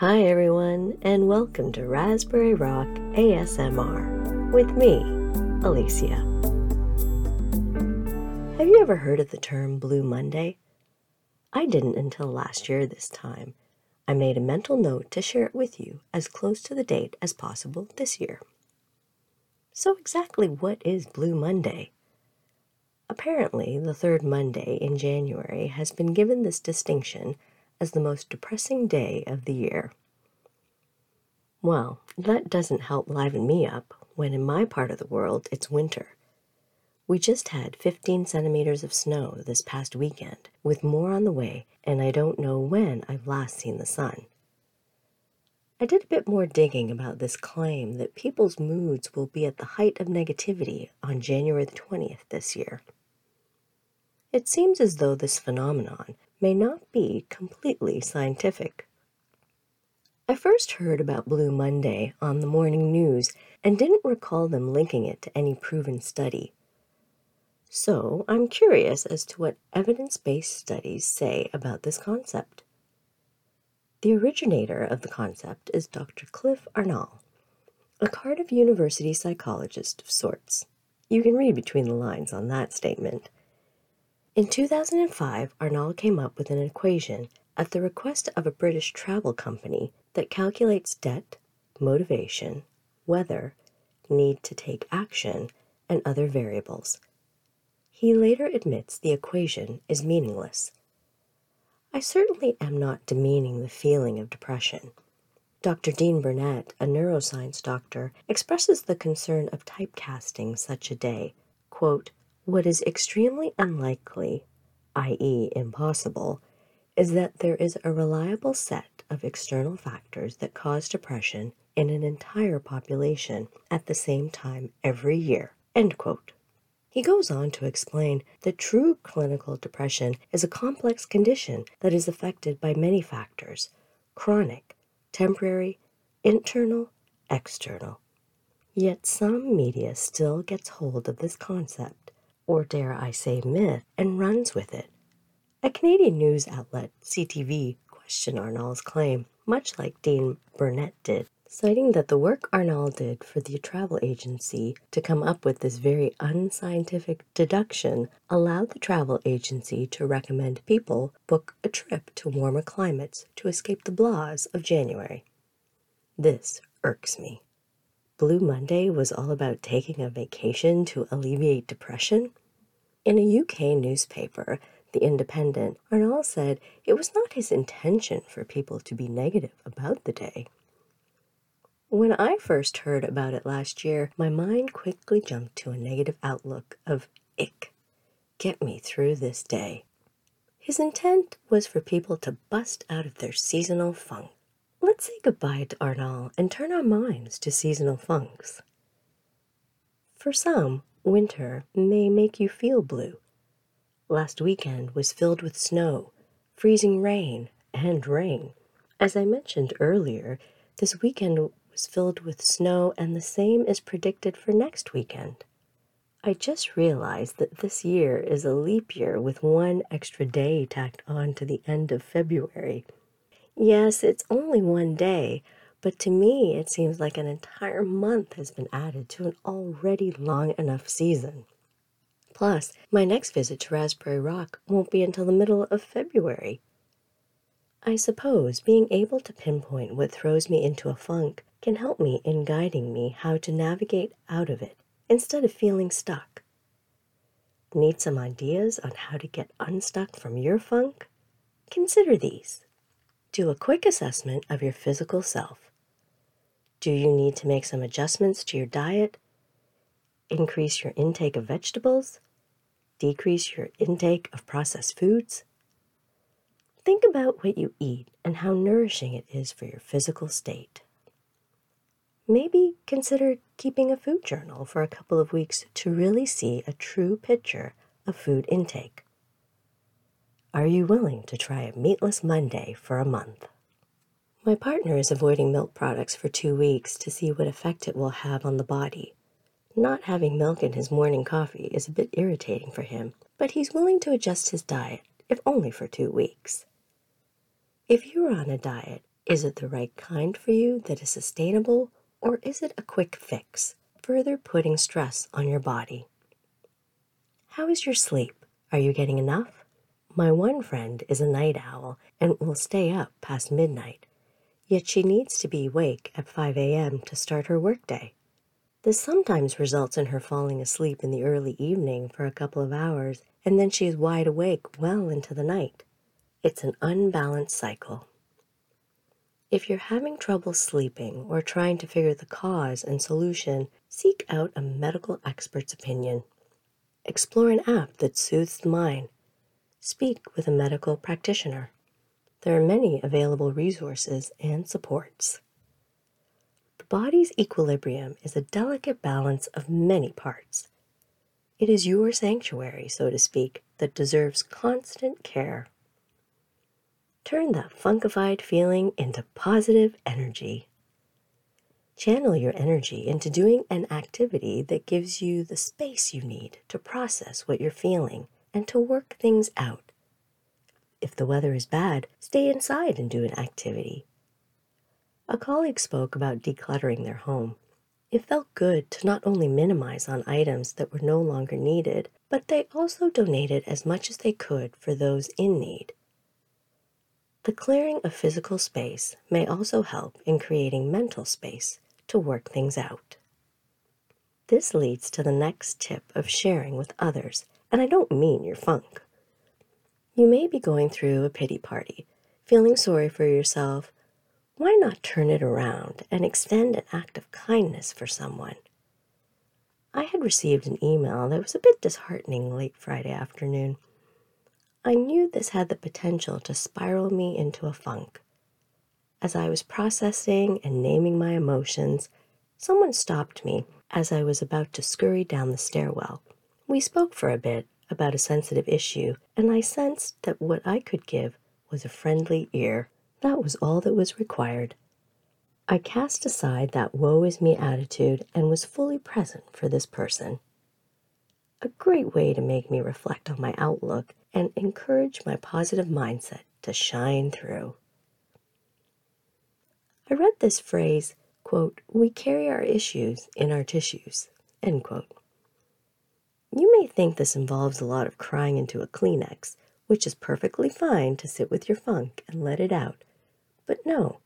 Hi, everyone, and welcome to Raspberry Rock ASMR with me, Alicia. Have you ever heard of the term Blue Monday? I didn't until last year this time. I made a mental note to share it with you as close to the date as possible this year. So, exactly what is Blue Monday? Apparently, the third Monday in January has been given this distinction as the most depressing day of the year. Well, that doesn't help liven me up when in my part of the world it's winter. We just had 15 centimeters of snow this past weekend, with more on the way, and I don't know when I've last seen the sun. I did a bit more digging about this claim that people's moods will be at the height of negativity on January the 20th this year. It seems as though this phenomenon may not be completely scientific. I first heard about Blue Monday on the morning news and didn't recall them linking it to any proven study. So I'm curious as to what evidence based studies say about this concept. The originator of the concept is Dr. Cliff Arnall, a Cardiff University psychologist of sorts. You can read between the lines on that statement. In 2005, Arnall came up with an equation at the request of a British travel company that calculates debt, motivation, weather, need to take action, and other variables. He later admits the equation is meaningless. I certainly am not demeaning the feeling of depression. Dr. Dean Burnett, a neuroscience doctor, expresses the concern of typecasting such a day. Quote, what is extremely unlikely, i.e., impossible, is that there is a reliable set of external factors that cause depression in an entire population at the same time every year. He goes on to explain that true clinical depression is a complex condition that is affected by many factors chronic, temporary, internal, external. Yet some media still gets hold of this concept or dare I say myth, and runs with it. A Canadian news outlet, CTV, questioned Arnall's claim, much like Dean Burnett did, citing that the work Arnall did for the travel agency to come up with this very unscientific deduction allowed the travel agency to recommend people book a trip to warmer climates to escape the blahs of January. This irks me. Blue Monday was all about taking a vacation to alleviate depression? In a UK newspaper, The Independent, Arnall said it was not his intention for people to be negative about the day. When I first heard about it last year, my mind quickly jumped to a negative outlook of ick. Get me through this day. His intent was for people to bust out of their seasonal funk. Let's say goodbye to Arnall and turn our minds to seasonal funks. For some, winter may make you feel blue. Last weekend was filled with snow, freezing rain, and rain. As I mentioned earlier, this weekend was filled with snow, and the same is predicted for next weekend. I just realized that this year is a leap year with one extra day tacked on to the end of February. Yes, it's only one day, but to me, it seems like an entire month has been added to an already long enough season. Plus, my next visit to Raspberry Rock won't be until the middle of February. I suppose being able to pinpoint what throws me into a funk can help me in guiding me how to navigate out of it instead of feeling stuck. Need some ideas on how to get unstuck from your funk? Consider these. Do a quick assessment of your physical self. Do you need to make some adjustments to your diet? Increase your intake of vegetables? Decrease your intake of processed foods? Think about what you eat and how nourishing it is for your physical state. Maybe consider keeping a food journal for a couple of weeks to really see a true picture of food intake. Are you willing to try a meatless Monday for a month? My partner is avoiding milk products for two weeks to see what effect it will have on the body. Not having milk in his morning coffee is a bit irritating for him, but he's willing to adjust his diet, if only for two weeks. If you're on a diet, Is it the right kind for you that is sustainable, or is it a quick fix, further putting stress on your body? How is your sleep? Are you getting enough? My one friend is a night owl and will stay up past midnight, yet she needs to be awake at 5 a.m. to start her workday. This sometimes results in her falling asleep in the early evening for a couple of hours, and then she is wide awake well into the night. It's an unbalanced cycle. If you're having trouble sleeping or trying to figure the cause and solution, seek out a medical expert's opinion. Explore an app that soothes the mind. Speak with a medical practitioner. There are many available resources and supports The body's equilibrium is a delicate balance of many parts. It is your sanctuary, so to speak, that deserves constant care. Turn that funkified feeling into positive energy. Channel your energy into doing an activity that gives you the space you need to process what you're feeling and to work things out. If the weather is bad, stay inside and do an activity. A colleague spoke about decluttering their home. It felt good to not only minimize on items that were no longer needed, but they also donated as much as they could for those in need. The clearing of physical space may also help in creating mental space to work things out. This leads to the next tip of sharing with others, and I don't mean your funk. You may be going through a pity party, feeling sorry for yourself, why not turn it around and extend an act of kindness for someone? I had received an email that was a bit disheartening late Friday afternoon. I knew this had the potential to spiral me into a funk. As I was processing and naming my emotions, someone stopped me as I was about to scurry down the stairwell. We spoke for a bit about a sensitive issue, and I sensed that what I could give was a friendly ear. That was all that was required. I cast aside that woe is me attitude and was fully present for this person. A great way to make me reflect on my outlook and encourage my positive mindset to shine through. I read this phrase, quote, we carry our issues in our tissues, end quote. You may think this involves a lot of crying into a Kleenex, which is perfectly fine to sit with your funk and let it out but no.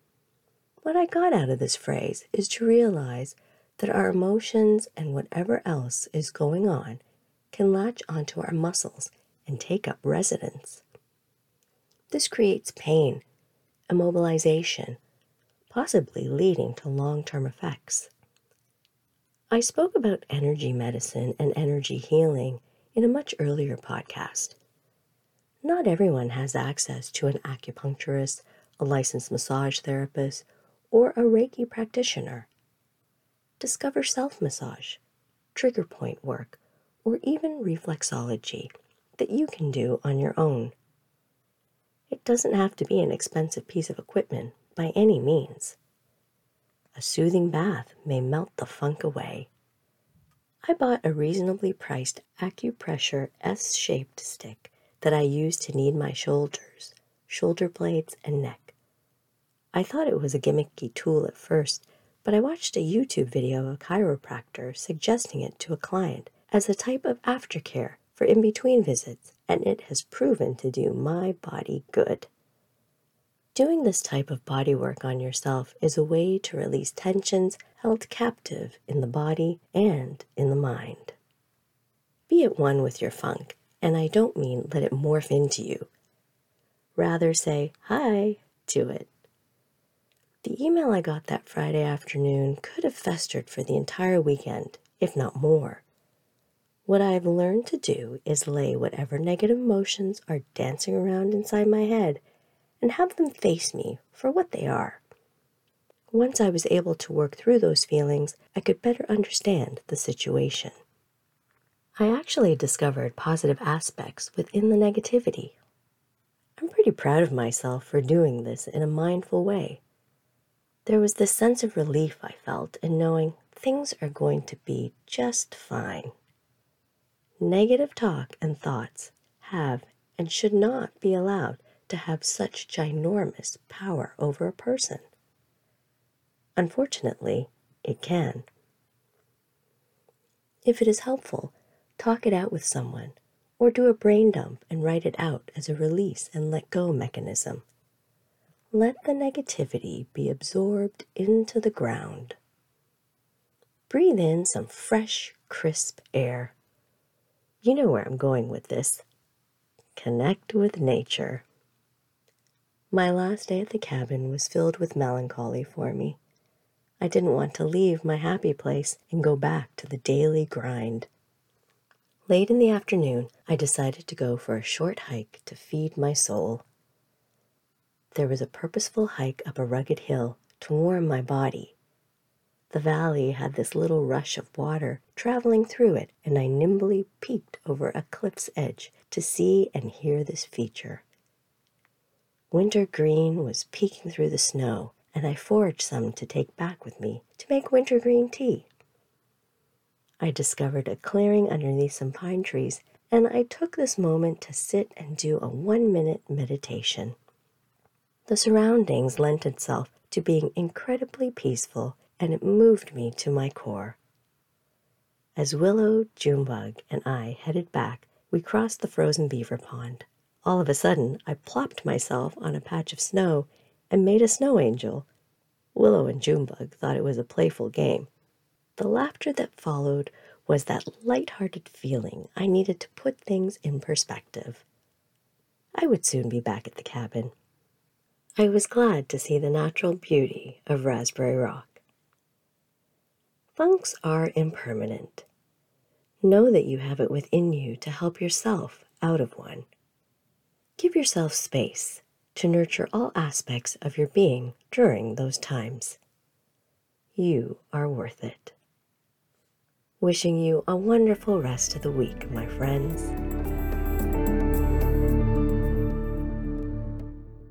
What I got out of this phrase is to realize that our emotions and whatever else is going on can latch onto our muscles and take up residence. This creates pain, immobilization, possibly leading to long term effects. I spoke about energy medicine and energy healing in a much earlier podcast. Not everyone has access to an acupuncturist a licensed massage therapist, or a Reiki practitioner. Discover self massage, trigger point work, or even reflexology that you can do on your own. It doesn't have to be an expensive piece of equipment by any means. A soothing bath may melt the funk away. I bought a reasonably priced acupressure S shaped stick that I use to knead my shoulders, shoulder blades, and neck. I thought it was a gimmicky tool at first, but I watched a YouTube video of a chiropractor suggesting it to a client as a type of aftercare for in between visits, and it has proven to do my body good. Doing this type of body work on yourself is a way to release tensions held captive in the body and in the mind. Be at one with your funk, and I don't mean let it morph into you. Rather say hi to it. The email I got that Friday afternoon could have festered for the entire weekend, if not more. What I've learned to do is lay whatever negative emotions are dancing around inside my head and have them face me for what they are. Once I was able to work through those feelings, I could better understand the situation. I actually discovered positive aspects within the negativity. I'm pretty proud of myself for doing this in a mindful way. There was this sense of relief I felt in knowing things are going to be just fine. Negative talk and thoughts have and should not be allowed to have such ginormous power over a person? Unfortunately, it can. If it is helpful, talk it out with someone or do a brain dump and write it out as a release and let go mechanism. Let the negativity be absorbed into the ground. Breathe in some fresh, crisp air. You know where I'm going with this. Connect with nature. My last day at the cabin was filled with melancholy for me. I didn't want to leave my happy place and go back to the daily grind. Late in the afternoon, I decided to go for a short hike to feed my soul. There was a purposeful hike up a rugged hill to warm my body. The valley had this little rush of water traveling through it, and I nimbly peeked over a cliff's edge to see and hear this feature. Winter green was peeking through the snow, and I foraged some to take back with me to make wintergreen tea. I discovered a clearing underneath some pine trees, and I took this moment to sit and do a one minute meditation. The surroundings lent itself to being incredibly peaceful, and it moved me to my core. As Willow, Junebug, and I headed back, we crossed the frozen beaver pond. All of a sudden, I plopped myself on a patch of snow and made a snow angel. Willow and Junebug thought it was a playful game, the laughter that followed was that light-hearted feeling I needed to put things in perspective. I would soon be back at the cabin. I was glad to see the natural beauty of Raspberry Rock. Funks are impermanent. Know that you have it within you to help yourself out of one. Give yourself space to nurture all aspects of your being during those times. You are worth it. Wishing you a wonderful rest of the week, my friends.